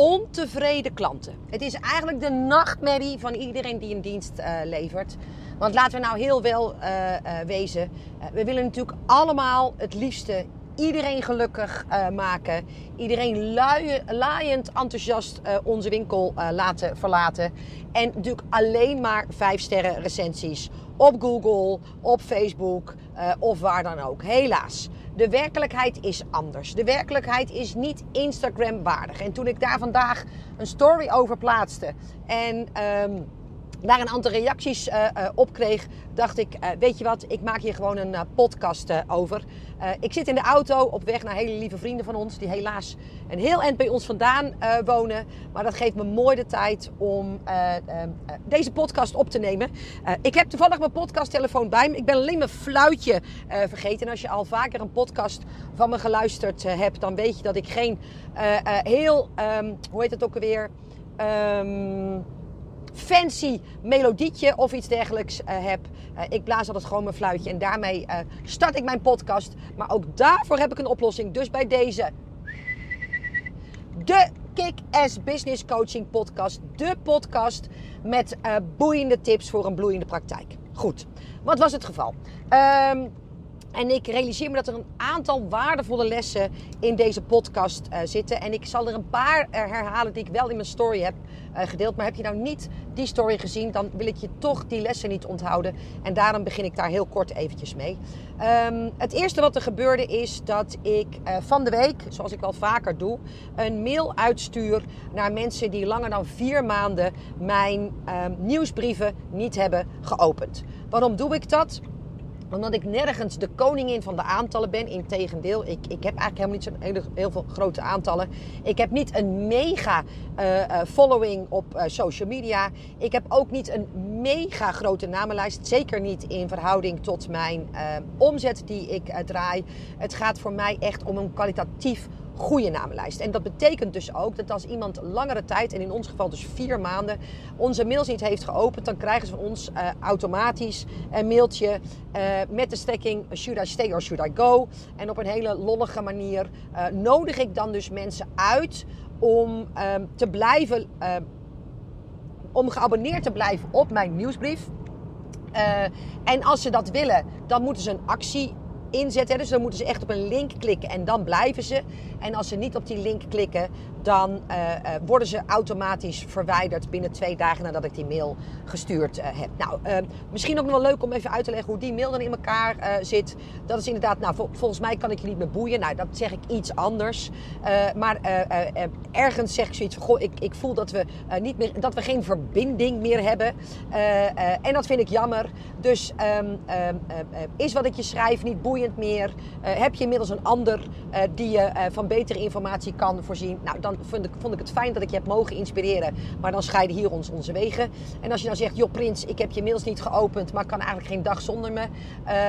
ontevreden klanten. Het is eigenlijk de nachtmerrie van iedereen die een dienst uh, levert. Want laten we nou heel wel uh, uh, wezen. we willen natuurlijk allemaal het liefste iedereen gelukkig maken. Iedereen laaiend enthousiast onze winkel laten verlaten. En natuurlijk alleen maar 5 sterren recensies op Google, op Facebook of waar dan ook. Helaas. De werkelijkheid is anders. De werkelijkheid is niet Instagram waardig. En toen ik daar vandaag een story over plaatste en um, daar een aantal reacties uh, uh, op kreeg, dacht ik, uh, weet je wat, ik maak hier gewoon een podcast over. ik zit in de auto op weg naar hele lieve vrienden van ons, die helaas een heel eind bij ons vandaan wonen. Maar dat geeft me mooi de tijd om deze podcast op te nemen. ik heb toevallig mijn podcasttelefoon bij me. Ik ben alleen mijn fluitje vergeten. En als je al vaker een podcast van me geluisterd hebt, dan weet je dat ik geen heel, um, hoe heet het ook alweer? Um, fancy melodietje of iets dergelijks uh, heb. Uh, ik blaas altijd gewoon mijn fluitje en daarmee uh, start ik mijn podcast. Maar ook daarvoor heb ik een oplossing. Dus bij deze de Kick-Ass Business Coaching Podcast. De podcast met boeiende tips voor een bloeiende praktijk. Goed, wat was het geval? Um, en ik realiseer me dat er een aantal waardevolle lessen in deze podcast uh, zitten. En ik zal er een paar herhalen die ik wel in mijn story heb uh, gedeeld. Maar heb je nou niet die story gezien, dan wil ik je toch die lessen niet onthouden. En daarom begin ik daar heel kort eventjes mee. Um, het eerste wat er gebeurde is dat ik van de week, zoals ik wel vaker doe, een mail uitstuur naar mensen die langer dan vier maanden mijn um, nieuwsbrieven niet hebben geopend. Waarom doe ik dat? Omdat ik nergens de koningin van de aantallen ben. Integendeel, ik, ik heb eigenlijk helemaal niet zo'n heel, veel grote aantallen. Ik heb niet een mega uh, uh, following op uh, social media. Ik heb ook niet een mega grote namenlijst. Zeker niet in verhouding tot mijn omzet die ik draai. Het gaat voor mij echt om een kwalitatief goede namenlijst. En dat betekent dus ook dat als iemand langere tijd, en in ons geval dus vier maanden, onze mails niet heeft geopend, dan krijgen ze van ons uh, automatisch een mailtje uh, met de strekking Should I stay or should I go? En op een hele lollige manier uh, nodig ik dan dus mensen uit om ehm, te blijven, om geabonneerd te blijven op mijn nieuwsbrief. en als ze dat willen, dan moeten ze een actie inzetten. Dus dan moeten ze echt op een link klikken en dan blijven ze. En als ze niet op die link klikken, dan uh, uh, worden ze automaties verwijderd binnen twee dagen nadat ik die mail gestuurd uh, heb. Nou, misschien ook nog wel leuk om even uit te leggen hoe die mail dan in elkaar zit. Dat is inderdaad, nou, vol volgens mij kan ik je niet meer boeien. Nou, dat zeg ik iets anders. maar ergens zeg ik zoiets van, goh, ik, ik voel dat we, niet meer, dat we geen verbinding meer hebben. en dat vind ik jammer. Dus um, is wat ik je schrijf niet meer? heb je inmiddels een ander die je van betere informatie kan voorzien? Nou, dan vond ik, vond ik het fijn dat ik je heb mogen inspireren. Maar dan scheiden hier ons, onze wegen. En als je dan zegt, joh Prins, ik heb je mails niet geopend, maar kan eigenlijk geen dag zonder me,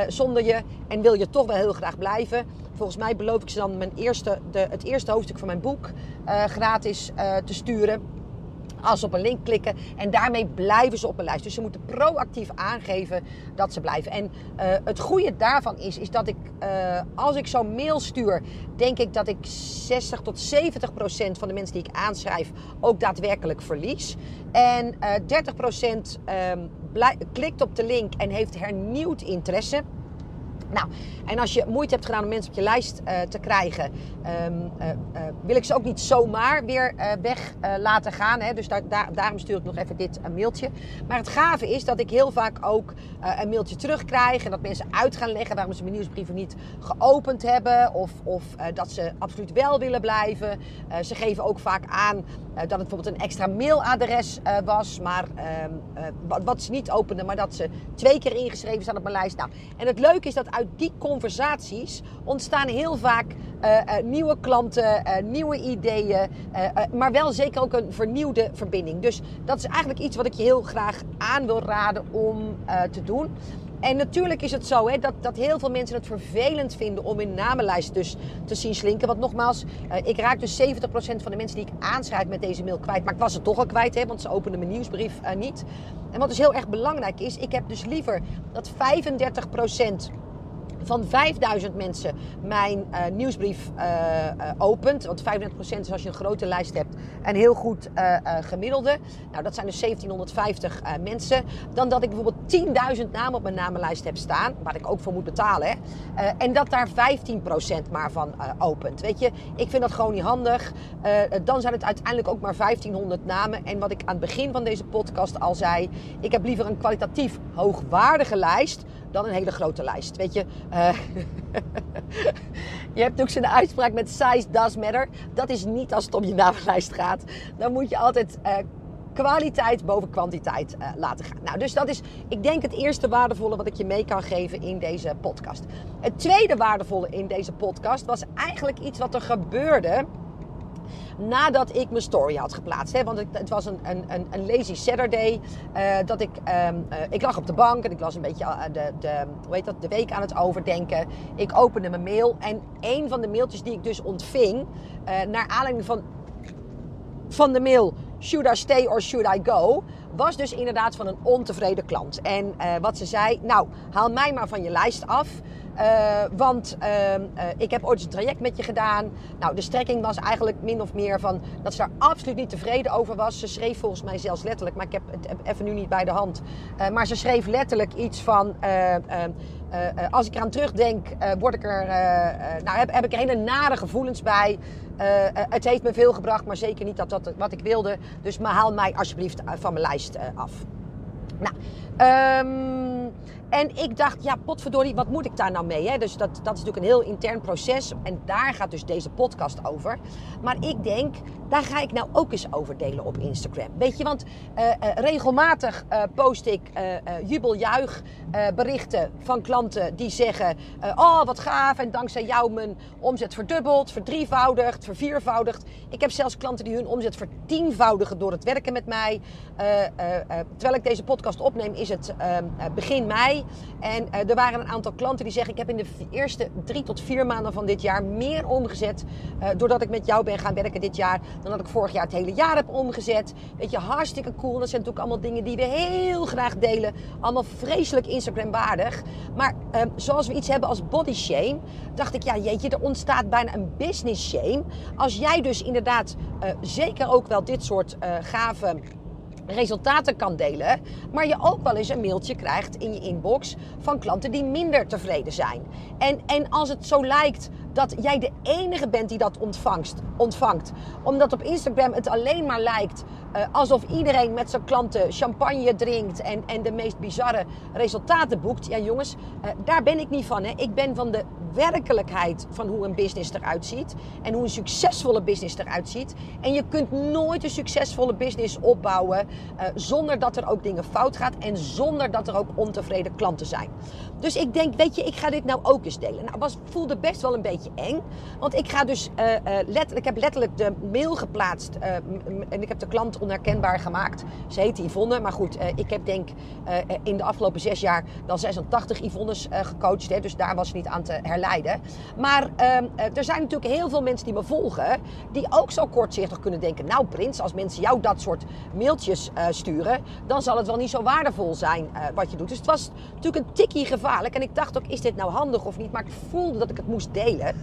zonder je. En wil je toch wel heel graag blijven. Volgens mij beloof ik ze dan mijn eerste, de, het eerste hoofdstuk van mijn boek gratis te sturen als ze op een link klikken. En daarmee blijven ze op een lijst. Dus ze moeten proactief aangeven dat ze blijven. En uh, het goede daarvan is, is dat ik, uh, als ik zo'n mail stuur, denk ik dat ik 60 tot 70 procent van de mensen die ik aanschrijf ook daadwerkelijk verlies. En uh, 30 procent um, klikt op de link en heeft hernieuwd interesse. Nou, en als je moeite hebt gedaan om mensen op je lijst uh, te krijgen, um, uh, uh, wil ik ze ook niet zomaar weer weg laten gaan. Hè? Dus daar, daar, daarom stuur ik nog even dit mailtje. Maar het gave is dat ik heel vaak ook een mailtje terugkrijg en dat mensen uit gaan leggen waarom ze mijn nieuwsbrieven niet geopend hebben of, of dat ze absoluut wel willen blijven. ze geven ook vaak aan dat het bijvoorbeeld een extra mailadres was, maar ehm, wat, wat, ze niet openden, maar dat ze twee keer ingeschreven staan op mijn lijst. Nou, en het leuke is dat die conversaties ontstaan heel vaak uh, uh, nieuwe klanten, uh, nieuwe ideeën, maar wel zeker ook een vernieuwde verbinding. Dus dat is eigenlijk iets wat ik je heel graag aan wil raden om te doen. En natuurlijk is het zo hè, dat, dat heel veel mensen het vervelend vinden om in namenlijst dus te zien slinken. Want nogmaals, ik raak dus 70% van de mensen die ik aanschrijf met deze mail kwijt. Maar ik was het toch al kwijt, hè, want ze openden mijn nieuwsbrief niet. En wat dus heel erg belangrijk is, ik heb dus liever dat 35% van 5000 mensen mijn uh, nieuwsbrief uh, uh, opent. Want 35% is als je een grote lijst hebt een heel goed gemiddelde. Nou, dat zijn dus 1750 mensen. Dan dat ik bijvoorbeeld 10.000 namen op mijn namenlijst heb staan. Waar ik ook voor moet betalen. Hè, en dat daar 15% maar van opent. Weet je, ik vind dat gewoon niet handig. dan zijn het uiteindelijk ook maar 1500 namen. En wat ik aan het begin van deze podcast al zei. Ik heb liever een kwalitatief hoogwaardige lijst dan een hele grote lijst. Weet je, uh, je hebt ook zo'n uitspraak met size does matter. Dat is niet als het om je namenlijst gaat. Dan moet je altijd uh, kwaliteit boven kwantiteit uh, laten gaan. Nou, dus dat is, ik denk, het eerste waardevolle wat ik je mee kan geven in deze podcast. Het tweede waardevolle in deze podcast was eigenlijk iets wat er gebeurde nadat ik mijn story had geplaatst. Hè? Want het, was een, een, een, lazy Saturday. Uh, dat ik, um, uh, ik lag op de bank en ik was een beetje uh, de, de, dat, de week aan het overdenken. Ik opende mijn mail en een van de mailtjes die ik dus ontving, naar aanleiding van, van de mail Should I stay or should I go? Was dus inderdaad van een ontevreden klant. En wat ze zei, nou, haal mij maar van je lijst af. Uh, want uh, uh, ik heb ooit een traject met je gedaan. Nou, de strekking was eigenlijk min of meer van dat ze er absoluut niet tevreden over was. Ze schreef volgens mij zelfs letterlijk, maar ik heb het even nu niet bij de hand. maar ze schreef letterlijk iets van. als ik eraan terugdenk, word ik er, nou, heb, ik er hele nare gevoelens bij. het heeft me veel gebracht, maar zeker niet dat, dat wat ik wilde. Dus haal mij alsjeblieft van mijn lijst af. Nou, um, en ik dacht, ja, potverdorie, wat moet ik daar nou mee? Hè? Dus dat, dat is natuurlijk een heel intern proces. En daar gaat dus deze podcast over. Maar ik denk, daar ga ik nou ook eens over delen op Instagram. Weet je, want uh, uh, regelmatig uh, post ik jubeljuich berichten van klanten die zeggen... oh, wat gaaf en dankzij jou mijn omzet verdubbeld, verdrievoudigd, verviervoudigd. Ik heb zelfs klanten die hun omzet vertienvoudigen door het werken met mij. terwijl ik deze podcast opneem is het begin mei. En uh, er waren een aantal klanten die zeggen: Ik heb in de eerste drie tot vier maanden van dit jaar meer omgezet. Uh, doordat ik met jou ben gaan werken dit jaar. dan dat ik vorig jaar het hele jaar heb omgezet. Weet je, hartstikke cool. Dat zijn natuurlijk allemaal dingen die we heel graag delen. Allemaal vreselijk Instagram-waardig. Maar uh, zoals we iets hebben als body shame. dacht ik: Ja, jeetje, er ontstaat bijna een business shame. Als jij dus inderdaad zeker ook wel dit soort gave resultaten kan delen, maar je ook wel eens een mailtje krijgt in je inbox van klanten die minder tevreden zijn. En, en als het zo lijkt dat jij de enige bent die dat ontvangst, ontvangt, omdat op Instagram het alleen maar lijkt uh, alsof iedereen met zijn klanten champagne drinkt en, en de meest bizarre resultaten boekt. Ja, jongens, uh, daar ben ik niet van. Hè. Ik ben van de werkelijkheid van hoe een business eruit ziet en hoe een succesvolle business eruit ziet. En je kunt nooit een succesvolle business opbouwen uh, zonder dat er ook dingen fout gaat en zonder dat er ook ontevreden klanten zijn. Dus ik denk, weet je, ik ga dit nou ook eens delen. Nou, was, voelde best wel een beetje eng, want ik ga dus letterlijk, ik heb letterlijk de mail geplaatst en ik heb de klant onherkenbaar gemaakt. Ze heet Yvonne, maar goed, uh, ik heb denk uh, in de afgelopen zes jaar wel 86 Yvonnes uh, gecoacht. Hè, dus daar was ze niet aan te herleiden. Maar ehm, er zijn natuurlijk heel veel mensen die me volgen, die ook zo kortzichtig kunnen denken. Nou Prins, als mensen jou dat soort mailtjes sturen, dan zal het wel niet zo waardevol zijn wat je doet. Dus het was natuurlijk een tikkie gevaarlijk. En ik dacht ook, is dit nou handig of niet? Maar ik voelde dat ik het moest delen.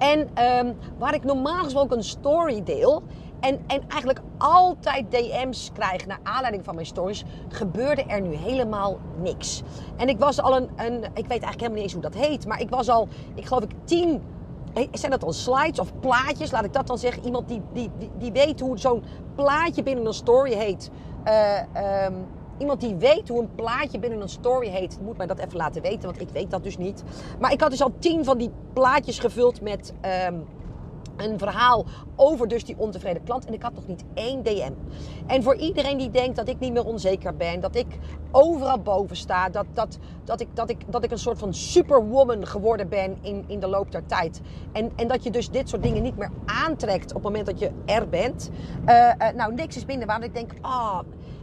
En um, waar ik normaal gesproken een story deel, en, en eigenlijk altijd DM's krijg naar aanleiding van mijn stories, gebeurde er nu helemaal niks. En ik was al een, een ik weet eigenlijk helemaal niet eens hoe dat heet, maar ik was al, ik geloof ik, tien zijn dat dan slides of plaatjes? Laat ik dat dan zeggen. Iemand die, die, die, weet hoe zo'n plaatje binnen een story heet. Uh, um, iemand die weet hoe een plaatje binnen een story heet, moet mij dat even laten weten, want ik weet dat dus niet. Maar ik had dus al tien van die plaatjes gevuld met. Um, een verhaal over dus die ontevreden klant. En ik had nog niet één DM. En voor iedereen die denkt dat ik niet meer onzeker ben, dat ik overal boven sta, dat, dat, dat, ik, dat, ik, dat ik een soort van superwoman geworden ben in, in de loop der tijd. En, en dat je dus dit soort dingen niet meer aantrekt op het moment dat je er bent. Uh, uh, nou, niks is minder waar. Ik denk, ah,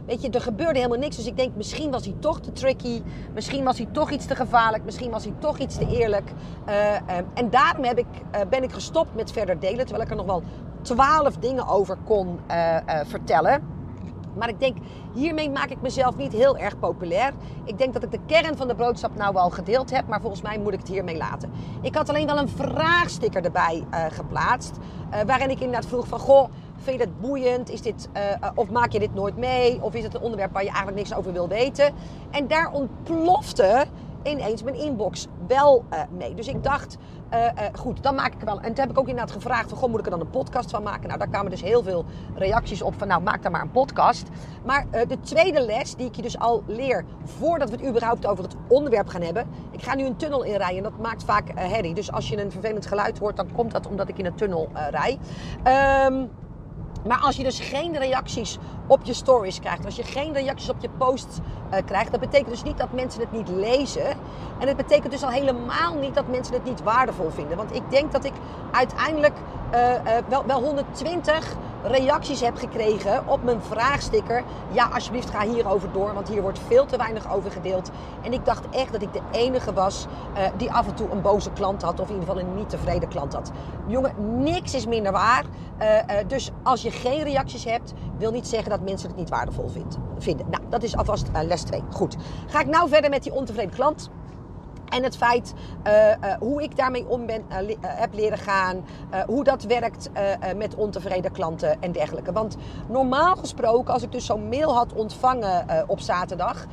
Weet je, er gebeurde helemaal niks. Dus ik denk, misschien was hij toch te tricky. Misschien was hij toch iets te gevaarlijk. Misschien was hij toch iets te eerlijk. Uh, en daarom heb ik, uh, ben ik gestopt met verder delen. Terwijl ik er nog wel twaalf dingen over kon uh, vertellen. Maar ik denk, hiermee maak ik mezelf niet heel erg populair. Ik denk dat ik de kern van de boodschap nou wel gedeeld heb, maar volgens mij moet ik het hiermee laten. Ik had alleen wel een vraagsticker erbij geplaatst, waarin ik inderdaad vroeg van, goh, vind je het boeiend? Is dit, uh, of maak je dit nooit mee? Of is het een onderwerp waar je eigenlijk niks over wil weten? En daar ontplofte ineens mijn inbox wel uh, mee. Dus ik dacht, goed, dan maak ik wel. En toen heb ik ook inderdaad gevraagd: van, goh, moet ik er dan een podcast van maken? Nou, daar kwamen dus heel veel reacties op van, nou, maak daar maar een podcast. Maar de tweede les, die ik je dus al leer voordat we het überhaupt over het onderwerp gaan hebben. Ik ga nu een tunnel inrijden en dat maakt vaak herrie. Dus als je een vervelend geluid hoort, dan komt dat omdat ik in een tunnel rij. Um, maar als je dus geen reacties op je stories krijgt, als je geen reacties op je posts uh, krijgt, dat betekent dus niet dat mensen het niet lezen. En het betekent dus al helemaal niet dat mensen het niet waardevol vinden. Want ik denk dat ik uiteindelijk uh, uh, wel, wel 120 reacties heb gekregen op mijn vraagsticker. Ja, alsjeblieft ga hierover door, want hier wordt veel te weinig over gedeeld. En ik dacht echt dat ik de enige was die af en toe een boze klant had, of in ieder geval een niet tevreden klant had. Jongen, niks is minder waar. dus als je geen reacties hebt, wil niet zeggen dat mensen het niet waardevol vindt, vinden. Nou, dat is alvast les 2. Goed. Ga ik nou verder met die ontevreden klant. En het feit uh, uh, hoe ik daarmee om ben, heb leren gaan. hoe dat werkt met ontevreden klanten en dergelijke. Want normaal gesproken, als ik dus zo'n mail had ontvangen op zaterdag,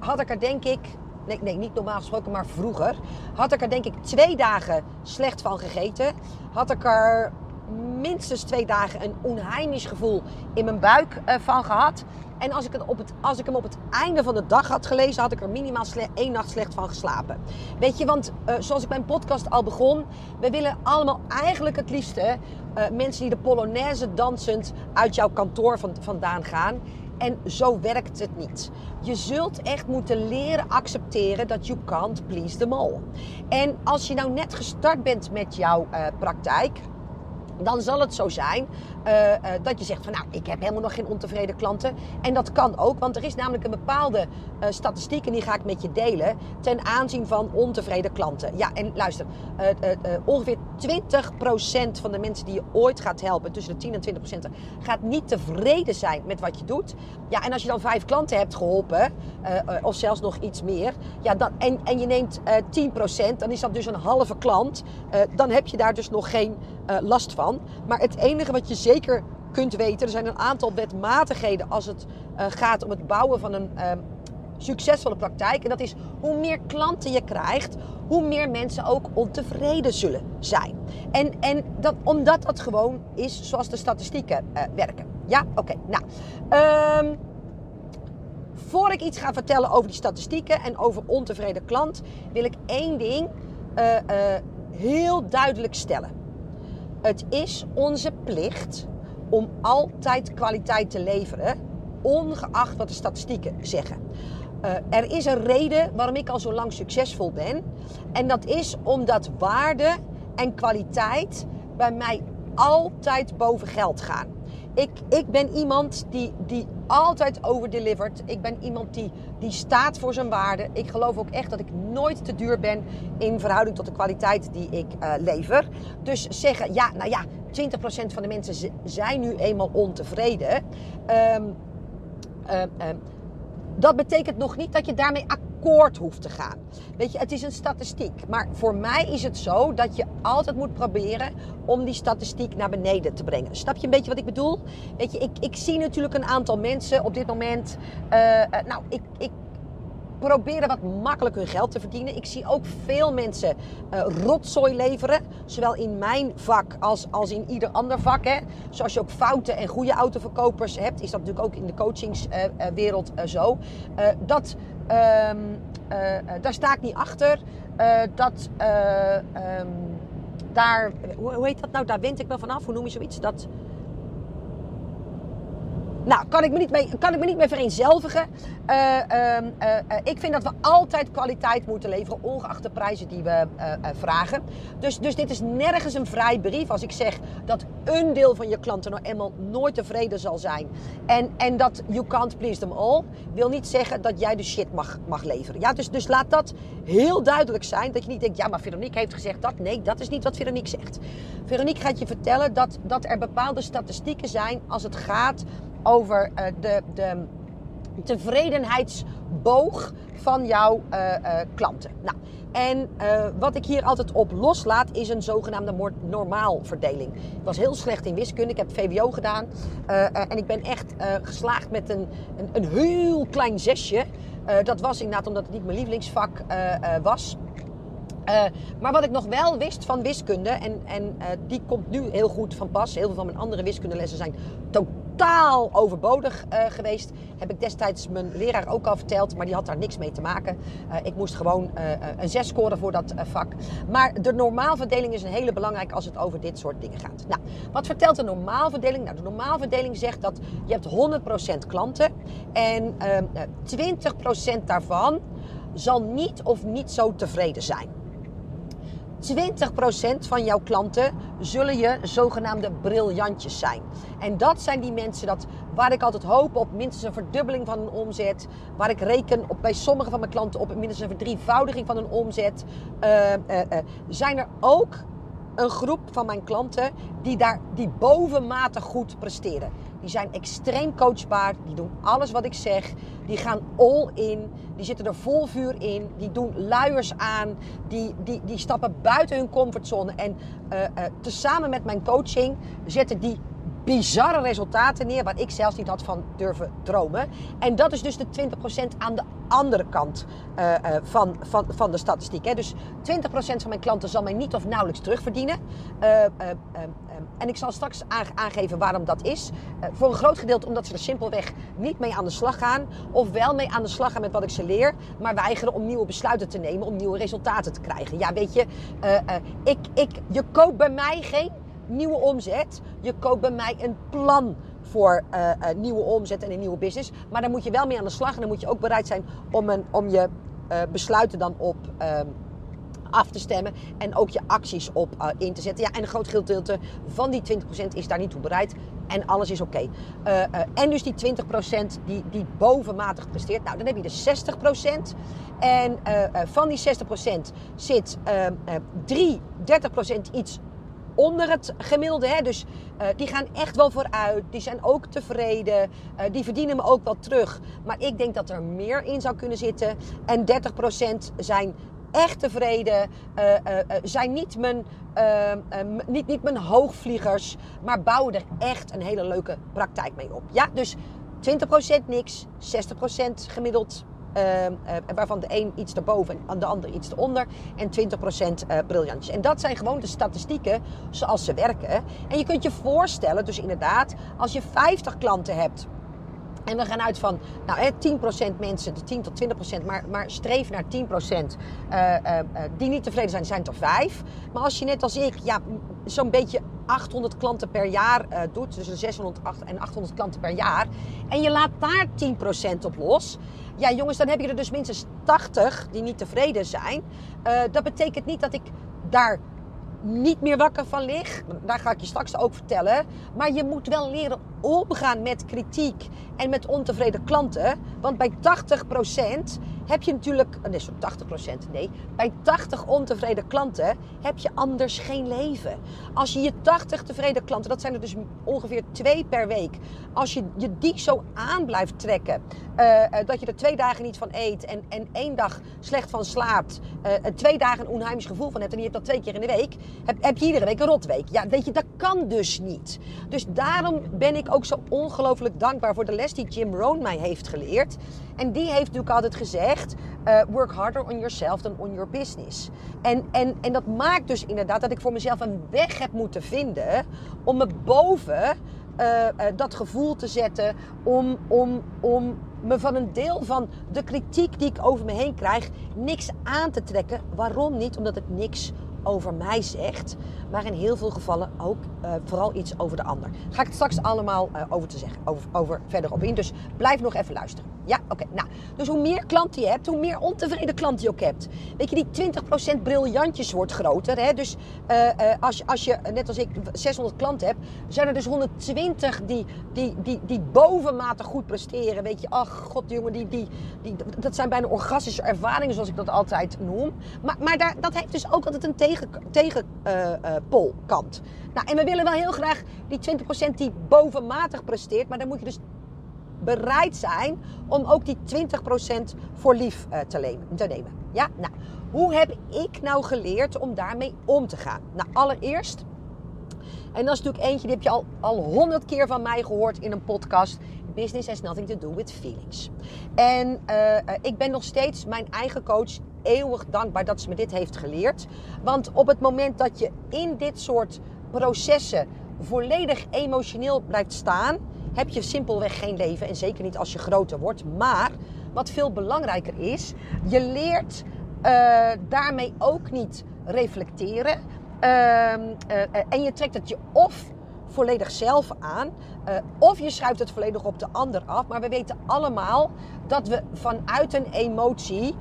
had ik er denk ik. Nee, nee, niet normaal gesproken, maar vroeger. Had ik er denk ik twee dagen slecht van gegeten. Had ik er minstens twee dagen een onheimisch gevoel in mijn buik van gehad. En als ik, het op het, als ik hem op het einde van de dag had gelezen, had ik er minimaal één nacht slecht van geslapen. Weet je, want uh, zoals ik mijn podcast al begon, we willen allemaal eigenlijk het liefste uh, mensen die de Polonaise dansend uit jouw kantoor van, vandaan gaan. En zo werkt het niet. Je zult echt moeten leren accepteren dat you can't please them all. En als je nou net gestart bent met jouw praktijk, dan zal het zo zijn uh, uh, dat je zegt van nou, ik heb helemaal nog geen ontevreden klanten. En dat kan ook, want er is namelijk een bepaalde uh, statistiek en die ga ik met je delen ten aanzien van ontevreden klanten. Ja, en luister, ongeveer 20% van de mensen die je ooit gaat helpen, tussen de 10 en 20%, gaat niet tevreden zijn met wat je doet. Ja, en als je dan vijf klanten hebt geholpen, of zelfs nog iets meer, ja, dan, en, en je neemt 10%, dan is dat dus een halve klant. dan heb je daar dus nog geen last van. Maar het enige wat je zeker kunt weten, er zijn een aantal wetmatigheden als het uh, gaat om het bouwen van een uh, succesvolle praktijk. En dat is hoe meer klanten je krijgt, hoe meer mensen ook ontevreden zullen zijn. En, en dat, omdat dat gewoon is zoals de statistieken uh, werken. Ja, oké. Nou, um, voor ik iets ga vertellen over die statistieken en over ontevreden klant, wil ik één ding heel duidelijk stellen. Het is onze plicht om altijd kwaliteit te leveren, ongeacht wat de statistieken zeggen. Uh, er is een reden waarom ik al zo lang succesvol ben. En dat is omdat waarde en kwaliteit bij mij altijd boven geld gaan. Ik, ik ben iemand die, die altijd overdelivert. Ik ben iemand die, die staat voor zijn waarde. Ik geloof ook echt dat ik nooit te duur ben in verhouding tot de kwaliteit die ik uh, lever. Dus zeggen, ja, nou ja, 20% van de mensen zijn nu eenmaal ontevreden. Um, um, um, dat betekent nog niet dat je daarmee akkoord hoeft te gaan. Weet je, het is een statistiek. Maar voor mij is het zo dat je altijd moet proberen om die statistiek naar beneden te brengen. Snap je een beetje wat ik bedoel? Weet je, ik, ik zie natuurlijk een aantal mensen op dit moment. Uh, uh, nou, ik, ik proberen wat makkelijk hun geld te verdienen. Ik zie ook veel mensen uh, rotzooi leveren. Zowel in mijn vak als, als in ieder ander vak. Hè. Zoals je ook foute en goede autoverkopers hebt, is dat natuurlijk ook in de coachingswereld zo. dat, um, daar sta ik niet achter. dat, um, daar, hoe, heet dat nou? Daar wend ik me vanaf. Hoe noem je zoiets? Dat nou, kan ik me niet mee, kan ik me niet meer vereenzelvigen. Uh, uh, uh, ik vind dat we altijd kwaliteit moeten leveren, ongeacht de prijzen die we eh, eh, vragen. Dus, dus dit is nergens een vrij brief als ik zeg dat een deel van je klanten nou eenmaal nooit tevreden zal zijn. En, en dat you can't please them all, wil niet zeggen dat jij de shit mag, mag leveren. Ja, dus, dus laat dat heel duidelijk zijn. Dat je niet denkt, ja, maar Veronique heeft gezegd dat. Nee, dat is niet wat Veronique zegt. Veronique gaat je vertellen dat, dat er bepaalde statistieken zijn als het gaat over uh, de, de tevredenheidsboog van jouw uh, klanten. Nou, en wat ik hier altijd op loslaat is een zogenaamde normaalverdeling. Ik was heel slecht in wiskunde. Ik heb VWO gedaan. En ik ben echt geslaagd met een, een, een, heel klein zesje. dat was inderdaad omdat het niet mijn lievelingsvak was. Maar wat ik nog wel wist van wiskunde, en, en die komt nu heel goed van pas. Heel veel van mijn andere wiskundelessen zijn totaal overbodig uh, geweest. Heb ik destijds mijn leraar ook al verteld, maar die had daar niks mee te maken. ik moest gewoon een 6 scoren voor dat vak. Maar de normaalverdeling is een hele belangrijke als het over dit soort dingen gaat. Nou, wat vertelt de normaalverdeling? Nou, de normaalverdeling zegt dat je hebt 100% klanten en 20% daarvan zal niet of niet zo tevreden zijn. 20% van jouw klanten zullen je zogenaamde briljantjes zijn. En dat zijn die mensen dat, waar ik altijd hoop op minstens een verdubbeling van een omzet. Waar ik reken op, bij sommige van mijn klanten op minstens een verdrievoudiging van een omzet. Uh, uh, uh, zijn er ook een groep van mijn klanten die daar die bovenmatig goed presteren. Die zijn extreem coachbaar. Die doen alles wat ik zeg. Die gaan all in. Die zitten er vol vuur in. Die doen luiers aan. Die, die, die stappen buiten hun comfortzone. En uh, uh, tezamen met mijn coaching zetten die bizarre resultaten neer waar ik zelfs niet had van durven dromen. En dat is dus de 20% aan de andere kant uh, uh, van, van, van de statistiek. Hè. Dus 20% van mijn klanten zal mij niet of nauwelijks terugverdienen. Uh, en ik zal straks aangeven waarom dat is. voor een groot gedeelte omdat ze er simpelweg niet mee aan de slag gaan. Of wel mee aan de slag gaan met wat ik ze leer. Maar weigeren om nieuwe besluiten te nemen. Om nieuwe resultaten te krijgen. Ja, weet je, ik, ik, je koopt bij mij geen nieuwe omzet. Je koopt bij mij een plan voor uh, nieuwe omzet en een nieuwe business. Maar daar moet je wel mee aan de slag. En dan moet je ook bereid zijn om, een, om je uh, besluiten dan op uh, af te stemmen. En ook je acties op in te zetten. Ja, en een groot gedeelte van die 20% is daar niet toe bereid. En alles is oké. En dus die 20% die, die bovenmatig presteert. Nou, dan heb je de 60%. En van die 60% zit 3, 30% iets onder het gemiddelde. Hè? Dus uh, die gaan echt wel vooruit. Die zijn ook tevreden. Uh, die verdienen me ook wel terug. Maar ik denk dat er meer in zou kunnen zitten. En 30% zijn echt tevreden. Uh, zijn niet mijn, niet, niet mijn hoogvliegers. Maar bouwen er echt een hele leuke praktijk mee op. Ja, dus 20% niks. 60% gemiddeld waarvan de een iets erboven en de ander iets eronder. En 20% uh, briljantjes. En dat zijn gewoon de statistieken zoals ze werken. En je kunt je voorstellen, dus inderdaad, als je 50 klanten hebt. En we gaan uit van nou, 10% mensen, de 10 tot 20%, maar, maar streef naar 10% uh, uh, die niet tevreden zijn, zijn er 5. Maar als je net als ik ja, zo'n beetje 800 klanten per jaar uh, doet, de 600 en 800 klanten per jaar, en je laat daar 10% op los, ja, jongens, dan heb je er dus minstens 80 die niet tevreden zijn. Dat betekent niet dat ik daar niet meer wakker van lig. Daar ga ik je straks ook vertellen. Maar je moet wel leren omgaan met kritiek en met ontevreden klanten. Want bij 80% heb je natuurlijk, nee, zo'n 80% nee, bij 80 ontevreden klanten heb je anders geen leven. Als je je 80 tevreden klanten, dat zijn er dus ongeveer twee per week, als je, je die zo aan blijft trekken, uh, dat je er twee dagen niet van eet en, en één dag slecht van slaapt, twee dagen een onheimisch gevoel van hebt en je hebt dat twee keer in de week, heb, heb je iedere week een rotweek. Ja, weet je, dat kan dus niet. Dus daarom ben ik ook zo ongelooflijk dankbaar voor de les die Jim Rohn mij heeft geleerd. En die heeft natuurlijk altijd gezegd: uh, work harder on yourself than on your business. En, en, en dat maakt dus inderdaad dat ik voor mezelf een weg heb moeten vinden om me boven uh, uh, dat gevoel te zetten. Om, om, om me van een deel van de kritiek die ik over me heen krijg niks aan te trekken. Waarom niet? Omdat het niks over mij zegt, maar in heel veel gevallen ook uh, vooral iets over de ander. Ga ik het straks allemaal uh, over te zeggen, over, over verder op in. Dus blijf nog even luisteren. Ja, oké. Nou, dus hoe meer klanten je hebt, hoe meer ontevreden klanten je ook hebt. Weet je, die 20% briljantjes wordt groter. Hè? Dus uh, uh, als, als je, net als ik, 600 klanten hebt, zijn er dus 120 die, die, die, die bovenmatig goed presteren. Weet je, ach god jongen, die, die, die, dat zijn bijna orgastische ervaringen, zoals ik dat altijd noem. Maar, maar daar, dat heeft dus ook altijd een tegenpolkant. Tegen, uh, nou, en we willen wel heel graag die 20% die bovenmatig presteert, maar dan moet je dus bereid zijn om ook die 20% voor lief uh, te, nemen. Ja, nou, hoe heb ik nou geleerd om daarmee om te gaan? Nou, allereerst, en dat is natuurlijk eentje die heb je al, al honderd keer van mij gehoord in een podcast. Business has nothing to do with feelings. En uh, ik ben nog steeds mijn eigen coach eeuwig dankbaar dat ze me dit heeft geleerd. Want op het moment dat je in dit soort processen volledig emotioneel blijft staan, heb je simpelweg geen leven. En zeker niet als je groter wordt. Maar wat veel belangrijker is, je leert uh, daarmee ook niet reflecteren. Uh, uh, en je trekt het je of volledig zelf aan. Uh, of je schuift het volledig op de ander af. Maar we weten allemaal dat we vanuit een emotie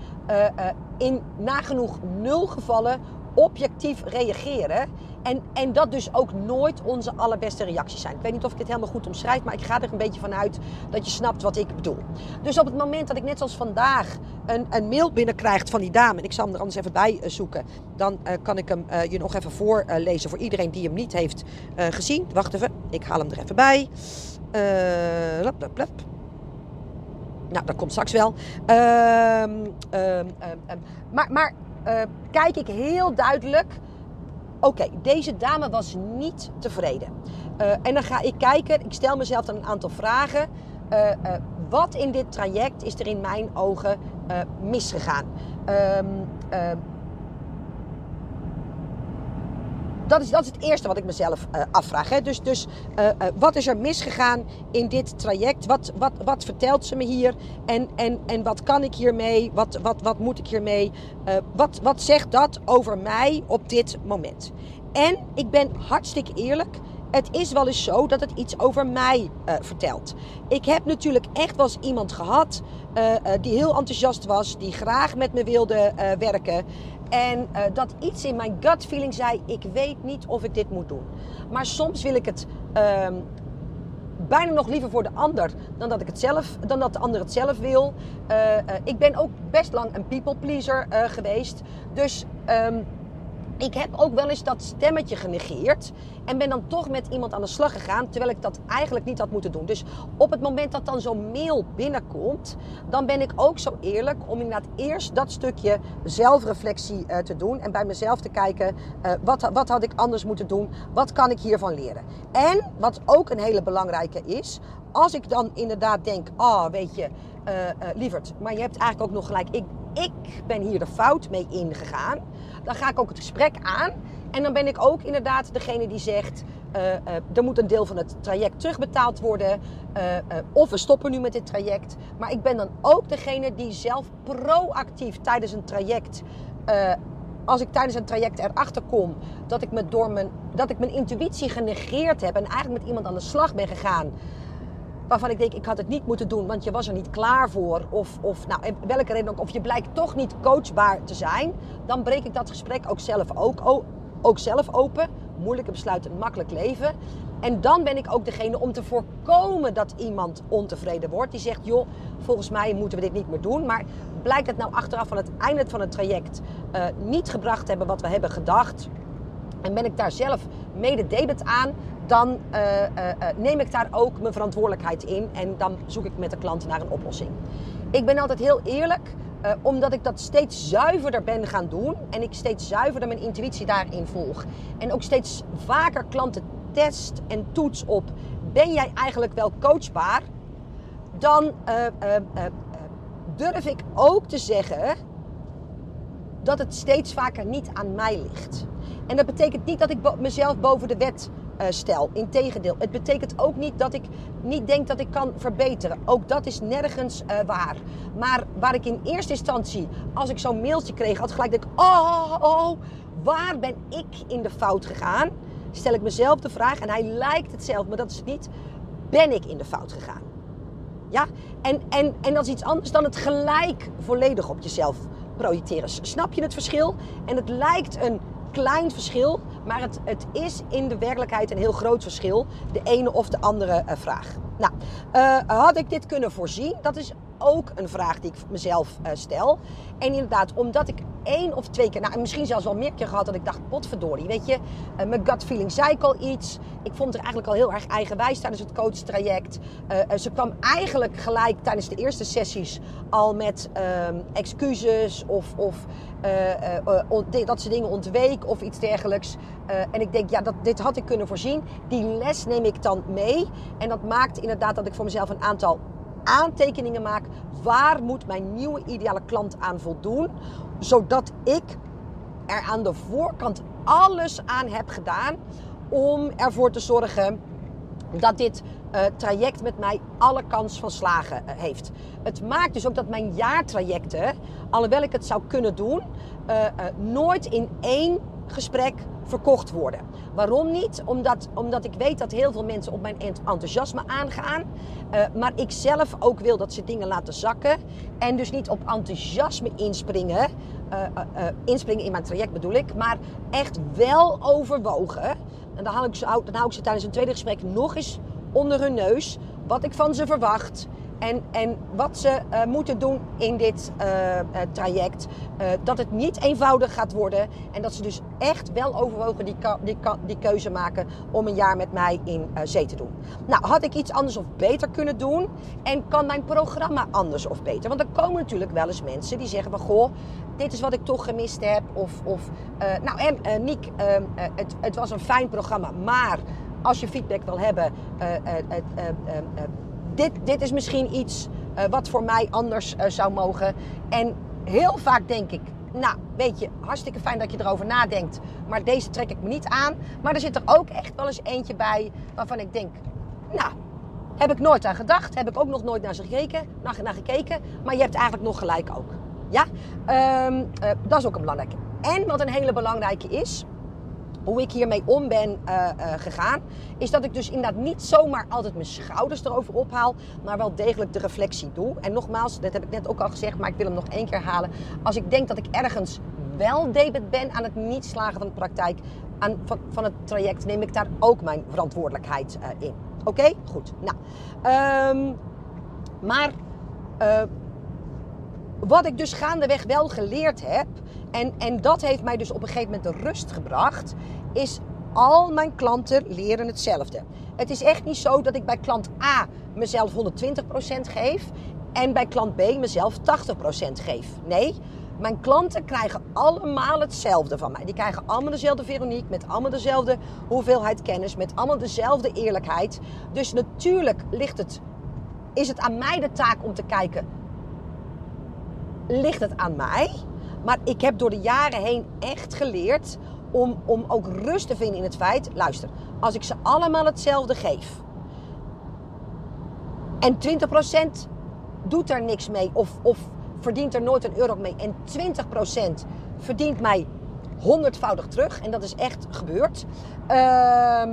in nagenoeg nul gevallen objectief reageren. En, en dat dus ook nooit onze allerbeste reacties zijn. Ik weet niet of ik dit helemaal goed omschrijf, maar ik ga er een beetje vanuit dat je snapt wat ik bedoel. Dus op het moment dat ik net zoals vandaag een, een mail binnenkrijg van die dame, en ik zal hem er anders even bij uh, zoeken, dan uh, kan ik hem uh, je nog even voorlezen voor iedereen die hem niet heeft gezien. Wacht even, ik haal hem er even bij. Lap, lap. Nou, dat komt straks wel. Um, um, um, maar, maar uh, kijk ik heel duidelijk. Oké, deze dame was niet tevreden. Uh, en dan ga ik kijken, ik stel mezelf dan een aantal vragen. Uh, wat in dit traject is er in mijn ogen misgegaan? Um, dat is, dat is het eerste wat ik mezelf uh, afvraag. Hè. Dus, dus uh, uh, wat is er misgegaan in dit traject? Wat, wat, wat vertelt ze me hier? En, en, en wat kan ik hiermee? Wat, wat, wat moet ik hiermee? wat, wat zegt dat over mij op dit moment? En ik ben hartstikke eerlijk. Het is wel eens zo dat het iets over mij vertelt. Ik heb natuurlijk echt wel eens iemand gehad die heel enthousiast was, die graag met me wilde werken. En uh, dat iets in mijn gut feeling zei: ik weet niet of ik dit moet doen. Maar soms wil ik het uh, bijna nog liever voor de ander dan dat, ik het zelf, dan dat de ander het zelf wil. Uh, ik ben ook best lang een people pleaser geweest. Dus. Um, ik heb ook wel eens dat stemmetje genegeerd. En ben dan toch met iemand aan de slag gegaan. Terwijl ik dat eigenlijk niet had moeten doen. Dus op het moment dat dan zo'n mail binnenkomt. Dan ben ik ook zo eerlijk om inderdaad eerst dat stukje zelfreflectie uh, te doen. En bij mezelf te kijken. Uh, wat, wat had ik anders moeten doen? Wat kan ik hiervan leren? En wat ook een hele belangrijke is. Als ik dan inderdaad denk. Ah, oh, weet je. Uh, lieverd. Maar je hebt eigenlijk ook nog gelijk. Ik, ik ben hier de fout mee ingegaan dan ga ik ook het gesprek aan. En dan ben ik ook inderdaad degene die zegt: uh, er moet een deel van het traject terugbetaald worden. Of we stoppen nu met dit traject. Maar ik ben dan ook degene die zelf proactief tijdens een traject. als ik tijdens een traject erachter kom dat ik, me door mijn, dat ik mijn intuïtie genegeerd heb en eigenlijk met iemand aan de slag ben gegaan waarvan ik denk, ik had het niet moeten doen, want je was er niet klaar voor. Of, of nou, welke reden ook, of je blijkt toch niet coachbaar te zijn. Dan breek ik dat gesprek ook zelf, ook, ook zelf open. Moeilijke besluiten, makkelijk leven. En dan ben ik ook degene om te voorkomen dat iemand ontevreden wordt. Die zegt, joh, volgens mij moeten we dit niet meer doen. Maar blijkt het nou achteraf van het einde van het traject uh, niet gebracht hebben wat we hebben gedacht en ben ik daar zelf mede debet aan, dan uh, uh, neem ik daar ook mijn verantwoordelijkheid in en dan zoek ik met de klant naar een oplossing. Ik ben altijd heel eerlijk, omdat ik dat steeds zuiverder ben gaan doen en ik steeds zuiverder mijn intuïtie daarin volg. En ook steeds vaker klanten test en toets op, ben jij eigenlijk wel coachbaar? Dan durf ik ook te zeggen dat het steeds vaker niet aan mij ligt. En dat betekent niet dat ik mezelf boven de wet stel. Integendeel. Het betekent ook niet dat ik niet denk dat ik kan verbeteren. Ook dat is nergens uh, waar. Maar waar ik in eerste instantie, als ik zo'n mailtje kreeg, had gelijk denk oh, oh, oh, waar ben ik in de fout gegaan? Stel ik mezelf de vraag, en hij lijkt het zelf, maar dat is het niet. Ben ik in de fout gegaan? Ja? En, en, en dat is iets anders dan het gelijk volledig op jezelf projecteren. Snap je het verschil? En het lijkt een klein verschil, maar het, het is in de werkelijkheid een heel groot verschil. De ene of de andere uh, vraag. Nou, uh, had ik dit kunnen voorzien? Dat is ook een vraag die ik mezelf uh, stel. En inderdaad, omdat ik één of twee keer, nou misschien zelfs wel meer keer gehad, dat ik dacht, potverdorie, weet je, uh, mijn gut feeling zei ik al iets. Ik vond er eigenlijk al heel erg eigenwijs tijdens het coachtraject. Uh, ze kwam eigenlijk gelijk tijdens de eerste sessies al met ehm, excuses of, of dat ze dingen ontweek of iets dergelijks. en ik denk, ja, dat, dit had ik kunnen voorzien. Die les neem ik dan mee. En dat maakt inderdaad dat ik voor mezelf een aantal aantekeningen maak. Waar moet mijn nieuwe ideale klant aan voldoen? Zodat ik er aan de voorkant alles aan heb gedaan om ervoor te zorgen dat dit uh, traject met mij alle kans van slagen uh, heeft. Het maakt dus ook dat mijn jaartrajecten, alhoewel ik het zou kunnen doen, uh, nooit in één gesprek verkocht worden. Waarom niet? Omdat, omdat ik weet dat heel veel mensen op mijn enthousiasme aangaan. Uh, maar ik zelf ook wil dat ze dingen laten zakken. En dus niet op enthousiasme inspringen. Uh, uh, inspringen in mijn traject bedoel ik. Maar echt wel overwogen. En dan hou ik ze, dan hou ik ze tijdens een tweede gesprek nog eens onder hun neus. Wat ik van ze verwacht. En, en wat ze uh, moeten doen in dit uh, uh, traject. dat het niet eenvoudig gaat worden. En dat ze dus echt wel overwogen die, die, die keuze maken om een jaar met mij in zee te doen. Nou, had ik iets anders of beter kunnen doen? En kan mijn programma anders of beter? Want er komen natuurlijk wel eens mensen die zeggen van... Goh, dit is wat ik toch gemist heb. Of, of nou en Niek, het, het was een fijn programma. Maar als je feedback wil hebben dit, dit is misschien iets uh, wat voor mij anders uh, zou mogen. En heel vaak denk ik, nou, weet je, hartstikke fijn dat je erover nadenkt. Maar deze trek ik me niet aan. Maar er zit er ook echt wel eens eentje bij waarvan ik denk, nou, heb ik nooit aan gedacht. Heb ik ook nog nooit naar, ze gekeken, naar, naar gekeken. Maar je hebt eigenlijk nog gelijk ook. Ja, um, uh, dat is ook een belangrijke. En wat een hele belangrijke is, hoe ik hiermee om ben uh, uh, gegaan, is dat ik dus inderdaad niet zomaar altijd mijn schouders erover ophaal, maar wel degelijk de reflectie doe. En nogmaals, dat heb ik net ook al gezegd, maar ik wil hem nog één keer halen. Als ik denk dat ik ergens wel debet ben aan het niet slagen van de praktijk, aan, van, het traject, neem ik daar ook mijn verantwoordelijkheid uh, in. Oké, goed. Nou, um, maar wat ik dus gaandeweg wel geleerd heb, en, en dat heeft mij dus op een gegeven moment de rust gebracht, is al mijn klanten leren hetzelfde. Het is echt niet zo dat ik bij klant A mezelf 120% geef en bij klant B mezelf 80% geef. Nee, mijn klanten krijgen allemaal hetzelfde van mij. Die krijgen allemaal dezelfde Veronique, met allemaal dezelfde hoeveelheid kennis, met allemaal dezelfde eerlijkheid. Dus natuurlijk ligt het, is het aan mij de taak om te kijken, ligt het aan mij? Maar ik heb door de jaren heen echt geleerd om, om ook rust te vinden in het feit. Luister, als ik ze allemaal hetzelfde geef. En 20% doet er niks mee. Of, of verdient er nooit een euro mee. En 20% verdient mij honderdvoudig terug. En dat is echt gebeurd. Uh,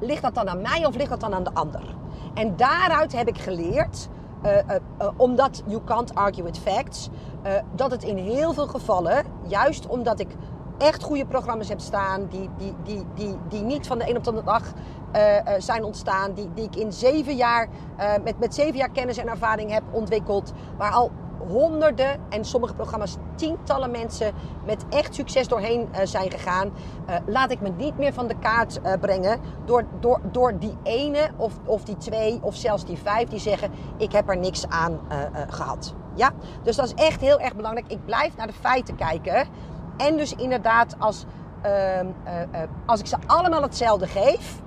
ligt dat dan aan mij of ligt dat dan aan de ander? En daaruit heb ik geleerd omdat you can't argue with facts, dat het in heel veel gevallen, juist omdat ik echt goede programma's heb staan, die, die, die, die, die niet van de een op de andere dag zijn ontstaan, die, die ik in zeven jaar, met, met zeven jaar kennis en ervaring heb ontwikkeld, waar al honderden en sommige programma's tientallen mensen met echt succes doorheen uh, zijn gegaan. Uh, laat ik me niet meer van de kaart uh, brengen door, door, door die ene of, of die twee of zelfs die vijf die zeggen ik heb er niks aan gehad. Ja? Dus dat is echt heel erg belangrijk. Ik blijf naar de feiten kijken. En dus inderdaad als, ehm, als ik ze allemaal hetzelfde geef,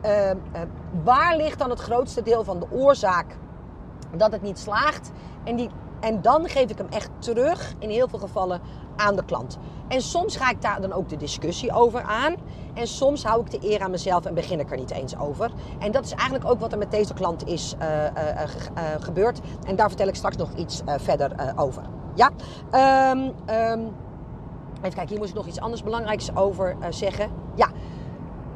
ehm, waar ligt dan het grootste deel van de oorzaak dat het niet slaagt? En die en dan geef ik hem echt terug, in heel veel gevallen, aan de klant. En soms ga ik daar dan ook de discussie over aan. En soms hou ik de eer aan mezelf en begin ik er niet eens over. En dat is eigenlijk ook wat er met deze klant is uh, uh, uh, gebeurd. En daar vertel ik straks nog iets verder over. Ja? Um, um, even kijken, hier moet ik nog iets anders belangrijks over zeggen. Ja.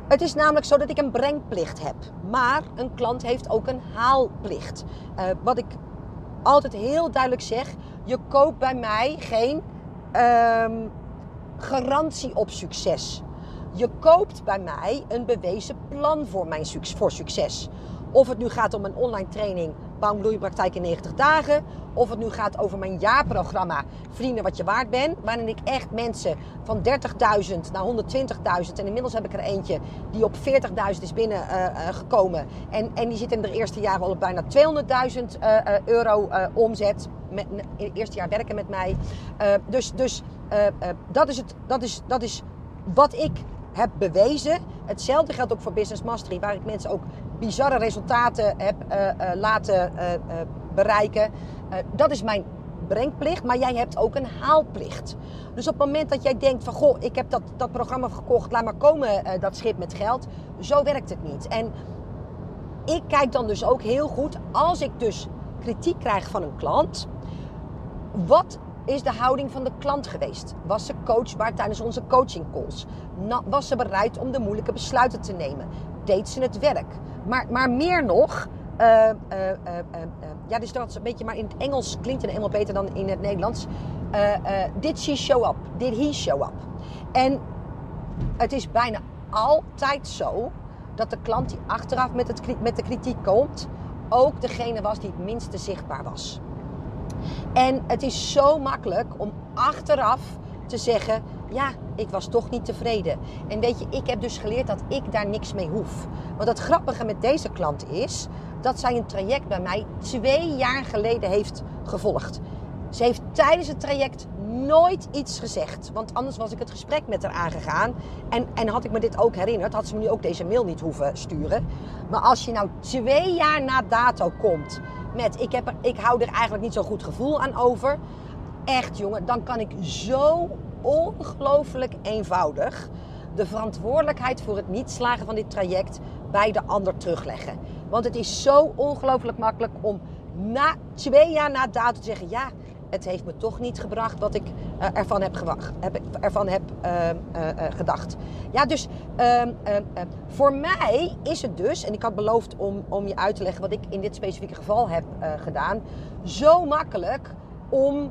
Het is namelijk zo dat ik een brengplicht heb. Maar een klant heeft ook een haalplicht. Wat ik altijd heel duidelijk zeg: je koopt bij mij geen um, garantie op succes. Je koopt bij mij een bewezen plan voor, mijn, voor succes. Of het nu gaat om een online training Bouw praktijk in 90 dagen. Of het nu gaat over mijn jaarprogramma Vrienden wat je waard bent. Waarin ik echt mensen van 30.000 naar 120.000. En inmiddels heb ik er eentje die op 40.000 is binnengekomen. Uh, uh, en, en die zit in de eerste jaar al op bijna 200.000 uh, euro omzet. Met, in het eerste jaar werken met mij. dus dus dat, is het, dat, is, dat is wat ik heb bewezen. Hetzelfde geldt ook voor Business Mastery, waar ik mensen ook bizarre resultaten heb uh, uh, laten uh, bereiken. dat is mijn brengplicht, maar jij hebt ook een haalplicht. Dus op het moment dat jij denkt van goh, ik heb dat, dat programma gekocht, laat maar komen dat schip met geld. Zo werkt het niet. En ik kijk dan dus ook heel goed, als ik dus kritiek krijg van een klant, wat is de houding van de klant geweest? Was ze coachbaar tijdens onze coaching calls? Was ze bereid om de moeilijke besluiten te nemen? Deed ze het werk? Maar, maar meer nog, uh, uh, ja, dus dat is een beetje, maar in het Engels klinkt het helemaal beter dan in het Nederlands. did she show up? Did he show up? En het is bijna altijd zo dat de klant die achteraf met, het, met de kritiek komt, ook degene was die het minste zichtbaar was. En het is zo makkelijk om achteraf te zeggen: ja, ik was toch niet tevreden. En weet je, ik heb dus geleerd dat ik daar niks mee hoef. Want het grappige met deze klant is dat zij een traject bij mij twee jaar geleden heeft gevolgd. Ze heeft tijdens het traject nooit iets gezegd. Want anders was ik het gesprek met haar aangegaan. En, en had ik me dit ook herinnerd, had ze me nu ook deze mail niet hoeven sturen. Maar als je nou twee jaar na dato komt met ik, heb ik hou er eigenlijk niet zo'n goed gevoel aan over. Echt jongen, dan kan ik zo ongelooflijk eenvoudig de verantwoordelijkheid voor het niet slagen van dit traject bij de ander terugleggen. Want het is zo ongelooflijk makkelijk om na twee jaar na datum te zeggen: ja, het heeft me toch niet gebracht wat ik uh, ervan heb, gewacht, heb, ervan heb uh, uh, gedacht. Ja, dus ehm, ehm, ehm, voor mij is het dus, en ik had beloofd om, om je uit te leggen wat ik in dit specifieke geval heb gedaan, zo makkelijk om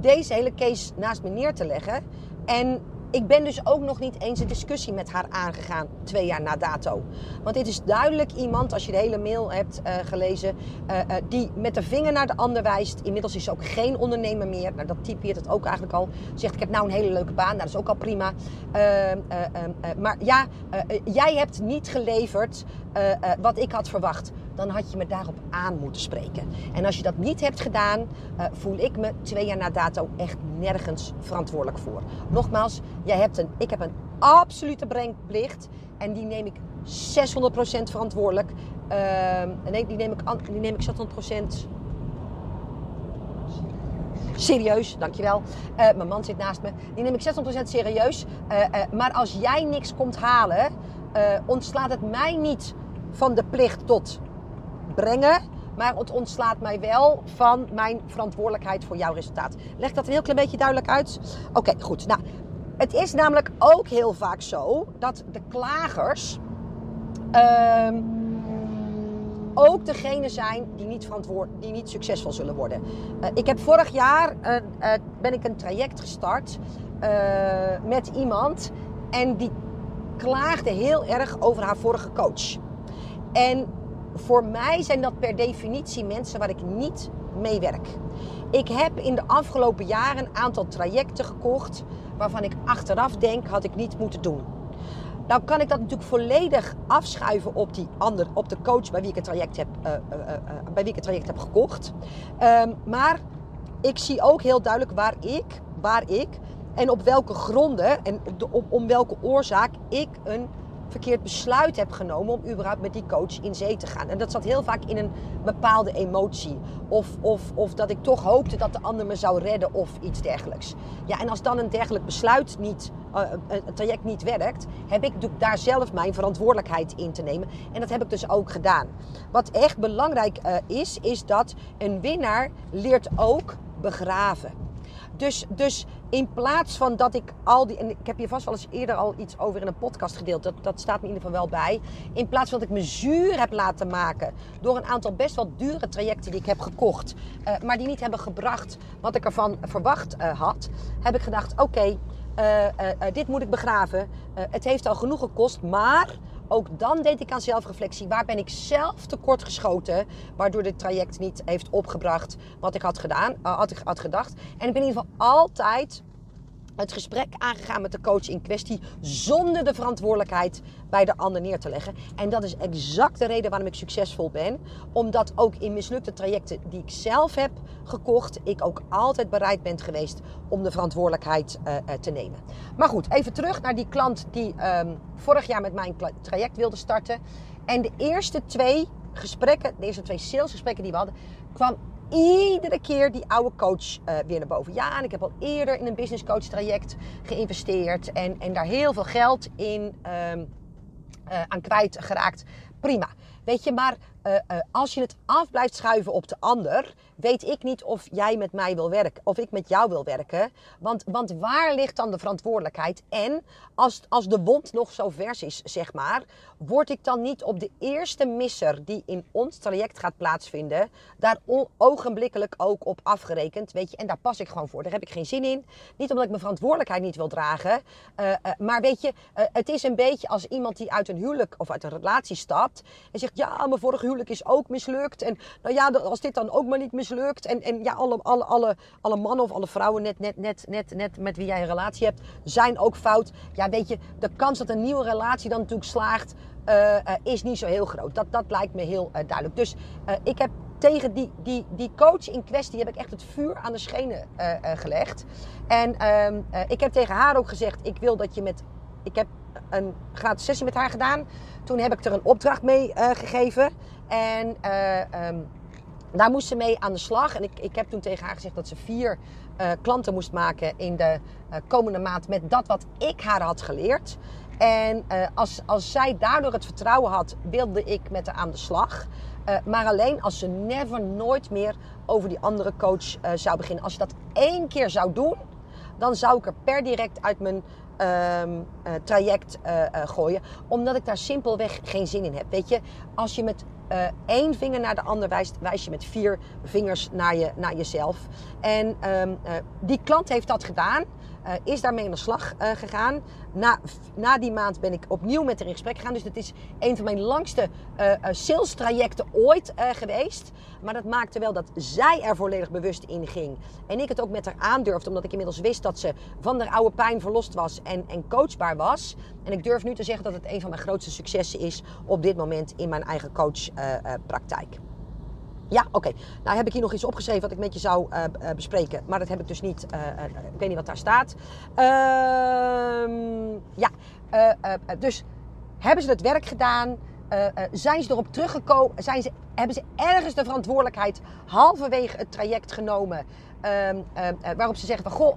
deze hele case naast me neer te leggen. En ik ben dus ook nog niet eens een discussie met haar aangegaan twee jaar na dato. Want dit is duidelijk iemand, als je de hele mail hebt uh, gelezen, uh, uh, die met de vinger naar de ander wijst. Inmiddels is ze ook geen ondernemer meer. Nou, dat typeert het ook eigenlijk al. Zegt, ik heb nou een hele leuke baan. Nou, dat is ook al prima. Ehm, ehm, maar ja, jij hebt niet geleverd wat ik had verwacht dan had je me daarop aan moeten spreken. En als je dat niet hebt gedaan, uh, voel ik me twee jaar na dato echt nergens verantwoordelijk voor. Nogmaals, jij hebt een, ik heb een absolute brengplicht en die neem ik 600% verantwoordelijk. Uh, nee, die neem ik, die neem ik 600% serieus, dankjewel. Uh, mijn man zit naast me. Die neem ik 600% serieus. Uh, maar als jij niks komt halen, ontslaat het mij niet van de plicht tot brengen. Maar het ontslaat mij wel van mijn verantwoordelijkheid voor jouw resultaat. Leg dat een heel klein beetje duidelijk uit? Oké, goed. Nou, het is namelijk ook heel vaak zo dat de klagers uh, ook degene zijn die niet, verantwoord, die niet succesvol zullen worden. Uh, ik heb vorig jaar uh, ben ik een traject gestart met iemand en die klaagde heel erg over haar vorige coach. En voor mij zijn dat per definitie mensen waar ik niet mee werk. Ik heb in de afgelopen jaren een aantal trajecten gekocht waarvan ik achteraf denk had ik niet moeten doen. Nou kan ik dat natuurlijk volledig afschuiven op die ander, op de coach bij wie ik het traject heb, uh, uh, uh, bij wie ik traject heb gekocht. Um, maar ik zie ook heel duidelijk waar ik, waar ik en op welke gronden en om, om welke oorzaak ik een verkeerd besluit heb genomen om überhaupt met die coach in zee te gaan. En dat zat heel vaak in een bepaalde emotie. Of, of, of dat ik toch hoopte dat de ander me zou redden of iets dergelijks. Ja, en als dan een dergelijk besluit niet, uh, een traject niet werkt, heb ik daar zelf mijn verantwoordelijkheid in te nemen. En dat heb ik dus ook gedaan. Wat echt belangrijk uh, is, is dat een winnaar leert ook begraven. Dus, dus in plaats van dat ik al die. En ik heb hier vast wel eens eerder al iets over in een podcast gedeeld. Dat, dat staat me in ieder geval wel bij. In plaats van dat ik me zuur heb laten maken. door een aantal best wel dure trajecten die ik heb gekocht. Uh, maar die niet hebben gebracht wat ik ervan verwacht uh, had. Heb ik gedacht: oké, uh, dit moet ik begraven. het heeft al genoeg gekost. Maar ook dan deed ik aan zelfreflectie. Waar ben ik zelf tekort geschoten? Waardoor dit traject niet heeft opgebracht wat ik had gedaan, had, ik, had gedacht. En ik ben in ieder geval altijd het gesprek aangegaan met de coach in kwestie zonder de verantwoordelijkheid bij de ander neer te leggen. En dat is exact de reden waarom ik succesvol ben. Omdat ook in mislukte trajecten die ik zelf heb gekocht, ik ook altijd bereid ben geweest om de verantwoordelijkheid uh, te nemen. Maar goed, even terug naar die klant die um, vorig jaar met mijn traject wilde starten. En de eerste twee gesprekken, de eerste twee salesgesprekken die we hadden, kwam iedere keer die oude coach uh, weer naar boven. Ja, en ik heb al eerder in een business coach traject geïnvesteerd en, en daar heel veel geld in um, uh, aan kwijt geraakt. Prima. Weet je, maar uh, als je het af blijft schuiven op de ander, weet ik niet of jij met mij wil werken, of ik met jou wil werken. Want, want waar ligt dan de verantwoordelijkheid? En als, als de wond nog zo vers is, zeg maar, word ik dan niet op de eerste misser die in ons traject gaat plaatsvinden, daar ogenblikkelijk ook op afgerekend? Weet je, en daar pas ik gewoon voor. Daar heb ik geen zin in. Niet omdat ik mijn verantwoordelijkheid niet wil dragen, uh, maar weet je, het is een beetje als iemand die uit een huwelijk of uit een relatie stapt en zegt: Ja, mijn vorige huwelijk is ook mislukt. En nou ja, als dit dan ook maar niet mislukt. En, en ja, alle, alle, alle, alle mannen of alle vrouwen net, net, net, net, net met wie jij een relatie hebt, zijn ook fout. Ja, weet je, de kans dat een nieuwe relatie dan natuurlijk slaagt, uh, uh, is niet zo heel groot. Dat, dat lijkt me heel uh, duidelijk. Dus ik heb tegen die, die, die coach in kwestie heb ik echt het vuur aan de schenen gelegd. En ehm, ik heb tegen haar ook gezegd, ik wil dat je met... Ik heb een gratis sessie met haar gedaan. Toen heb ik er een opdracht mee gegeven. En um, daar moest ze mee aan de slag. En ik, ik heb toen tegen haar gezegd dat ze vier uh, klanten moest maken in de uh, komende maand met dat wat ik haar had geleerd. En als, als zij daardoor het vertrouwen had, wilde ik met haar aan de slag. maar alleen als ze never, nooit meer over die andere coach zou beginnen. Als je dat één keer zou doen, dan zou ik er per direct uit mijn uh, traject gooien. Omdat ik daar simpelweg geen zin in heb. Weet je, als je met één vinger naar de ander wijst, wijs je met vier vingers naar, je, naar jezelf. En um, die klant heeft dat gedaan. Uh, is daarmee aan de slag uh, gegaan. Na, na die maand ben ik opnieuw met haar in gesprek gegaan. Dus het is een van mijn langste uh, sales trajecten ooit geweest. Maar dat maakte wel dat zij er volledig bewust in ging. En ik het ook met haar aandurfde. Omdat ik inmiddels wist dat ze van haar oude pijn verlost was en, en coachbaar was. En ik durf nu te zeggen dat het een van mijn grootste successen is op dit moment in mijn eigen coachpraktijk. Ja, oké. Nou heb ik hier nog iets opgeschreven wat ik met je zou uh, uh, bespreken. Maar dat heb ik dus niet. Uh, ik weet niet wat daar staat. Ehm, ja, dus hebben ze het werk gedaan? zijn ze erop teruggekomen? Zijn ze, hebben ze ergens de verantwoordelijkheid halverwege het traject genomen? Ehm, waarop ze zeggen van goh,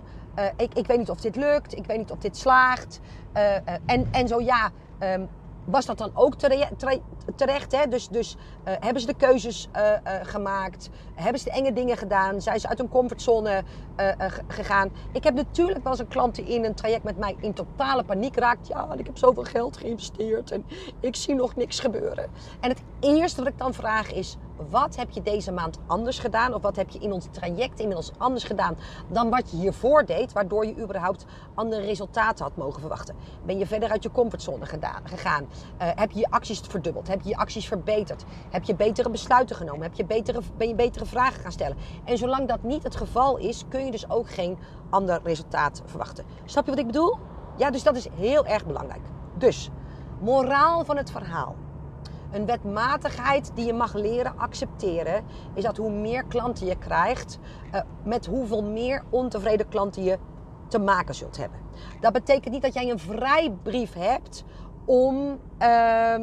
ik, ik weet niet of dit lukt. Ik weet niet of dit slaagt. en, en zo ja. Was dat dan ook terecht? Hè? Dus, dus uh, hebben ze de keuzes uh, uh, gemaakt? Hebben ze de enge dingen gedaan? Zijn ze uit hun comfortzone gegaan? Ik heb natuurlijk wel eens een klant die in een traject met mij in totale paniek raakt. Ja, ik heb zoveel geld geïnvesteerd en ik zie nog niks gebeuren. En het eerste wat ik dan vraag is: wat heb je deze maand anders gedaan? Of wat heb je in ons traject inmiddels anders gedaan dan wat je hiervoor deed, waardoor je überhaupt andere resultaten had mogen verwachten? Ben je verder uit je comfortzone gegaan? Uh, heb je je acties verdubbeld? Heb je je acties verbeterd? Heb je betere besluiten genomen? Heb je betere, ben je betere vragen gaan stellen? En zolang dat niet het geval is, kun je dus ook geen ander resultaat verwachten. Snap je wat ik bedoel? Ja, dus dat is heel erg belangrijk. Dus, moraal van het verhaal. Een wetmatigheid die je mag leren accepteren, is dat hoe meer klanten je krijgt, uh, met hoeveel meer ontevreden klanten je te maken zult hebben. Dat betekent niet dat jij een vrijbrief hebt om uh,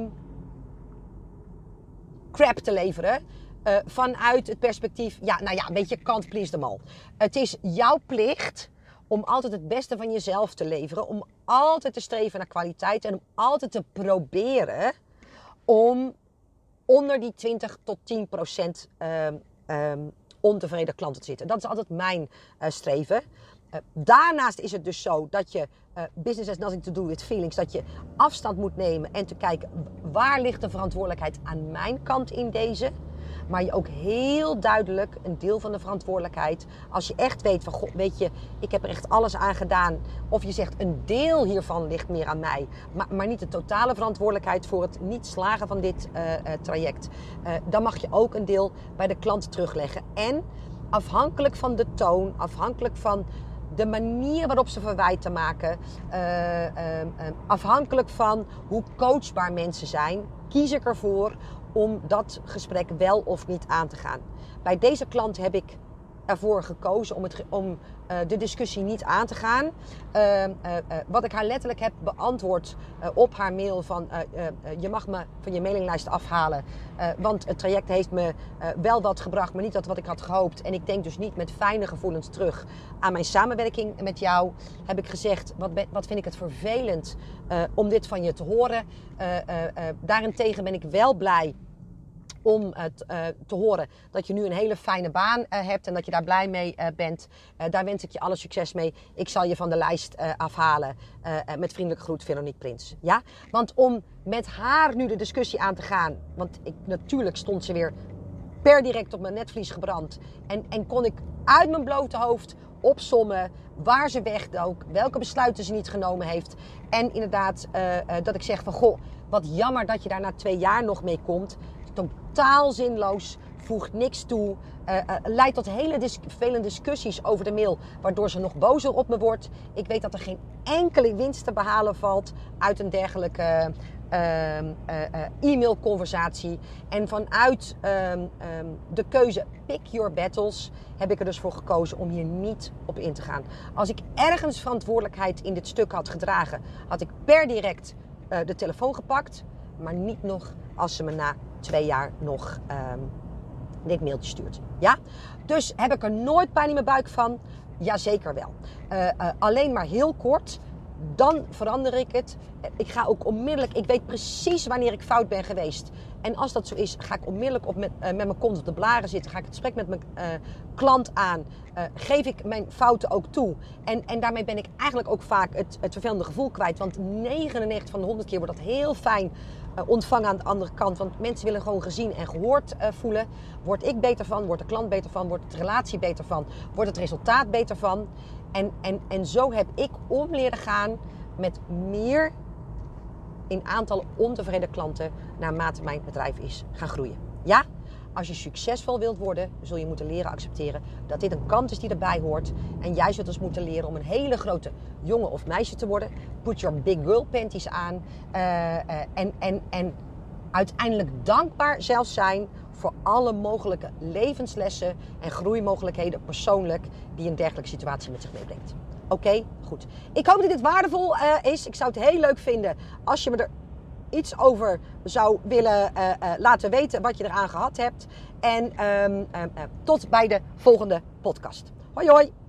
crap te leveren. Uh, vanuit het perspectief, ja, nou ja, een beetje can't please them all. Het is jouw plicht om altijd het beste van jezelf te leveren. Om altijd te streven naar kwaliteit en om altijd te proberen om onder die 20 tot 10 procent um, um, ontevreden klanten te zitten. Dat is altijd mijn uh, streven. uh, daarnaast is het dus zo dat je uh, business has nothing to do with feelings, dat je afstand moet nemen en te kijken waar ligt de verantwoordelijkheid aan mijn kant in deze. Maar je ook heel duidelijk een deel van de verantwoordelijkheid. Als je echt weet van, god, weet je, ik heb er echt alles aan gedaan. Of je zegt, een deel hiervan ligt meer aan mij. Maar, maar niet de totale verantwoordelijkheid voor het niet slagen van dit uh, uh, traject. Uh, dan mag je ook een deel bij de klant terugleggen. En afhankelijk van de toon, afhankelijk van de manier waarop ze verwijten maken, afhankelijk van hoe coachbaar mensen zijn, kies ik ervoor om dat gesprek wel of niet aan te gaan. Bij deze klant heb ik ervoor gekozen om, het, om uh, de discussie niet aan te gaan. Uh, uh, wat ik haar letterlijk heb beantwoord op haar mail van je mag me van je mailinglijst afhalen. want het traject heeft me wel wat gebracht, maar niet dat wat ik had gehoopt. En ik denk dus niet met fijne gevoelens terug aan mijn samenwerking met jou. Heb ik gezegd, wat, wat vind ik het vervelend om dit van je te horen. daarentegen ben ik wel blij om uh, te horen dat je nu een hele fijne baan uh, hebt en dat je daar blij mee uh, bent. daar wens ik je alle succes mee. Ik zal je van de lijst afhalen. met vriendelijke groet, Veronique Prins. Ja? Want om met haar nu de discussie aan te gaan, want ik, natuurlijk stond ze weer per direct op mijn netvlies gebrand. En, en kon ik uit mijn blote hoofd opsommen waar ze wegdook, welke besluiten ze niet genomen heeft. En inderdaad, dat ik zeg van goh, wat jammer dat je daar na twee jaar nog mee komt totaal zinloos, voegt niks toe, uh, uh, leidt tot hele vele discussies over de mail, waardoor ze nog bozer op me wordt. Ik weet dat er geen enkele winst te behalen valt uit een dergelijke uh, e-mailconversatie. En vanuit ehm, ehm, de keuze pick your battles heb ik er dus voor gekozen om hier niet op in te gaan. Als ik ergens verantwoordelijkheid in dit stuk had gedragen, had ik per direct de telefoon gepakt, maar niet nog als ze me na twee jaar nog um, dit mailtje stuurt. Ja? Dus heb ik er nooit pijn in mijn buik van? Jazeker wel. Uh, uh, alleen maar heel kort. Dan verander ik het. Ik ga ook onmiddellijk, ik weet precies wanneer ik fout ben geweest. En als dat zo is, ga ik onmiddellijk op met, uh, met mijn kont op de blaren zitten. Ga ik het gesprek met mijn klant aan. Geef ik mijn fouten ook toe. En, en daarmee ben ik eigenlijk ook vaak het, het vervelende gevoel kwijt. Want 99 van de 100 keer wordt dat heel fijn ontvangen aan de andere kant. Want mensen willen gewoon gezien en gehoord voelen. Word ik beter van? Wordt de klant beter van? Wordt de relatie beter van? Wordt het resultaat beter van? En, en, en zo heb ik om leren gaan met meer in aantal ontevreden klanten naarmate mijn bedrijf is gaan groeien. Ja, als je succesvol wilt worden, zul je moeten leren accepteren dat dit een kant is die erbij hoort. En jij zult dus moeten leren om een hele grote jongen of meisje te worden. Put your big girl panties aan. Uh, uh, en, en, en uiteindelijk dankbaar zelfs zijn voor alle mogelijke levenslessen en groeimogelijkheden persoonlijk die een dergelijke situatie met zich meebrengt. Oké, goed. Ik hoop dat dit waardevol uh, is. Ik zou het heel leuk vinden als je me er iets over zou willen uh, uh, laten weten wat je eraan gehad hebt. En um, tot bij de volgende podcast. Hoi hoi!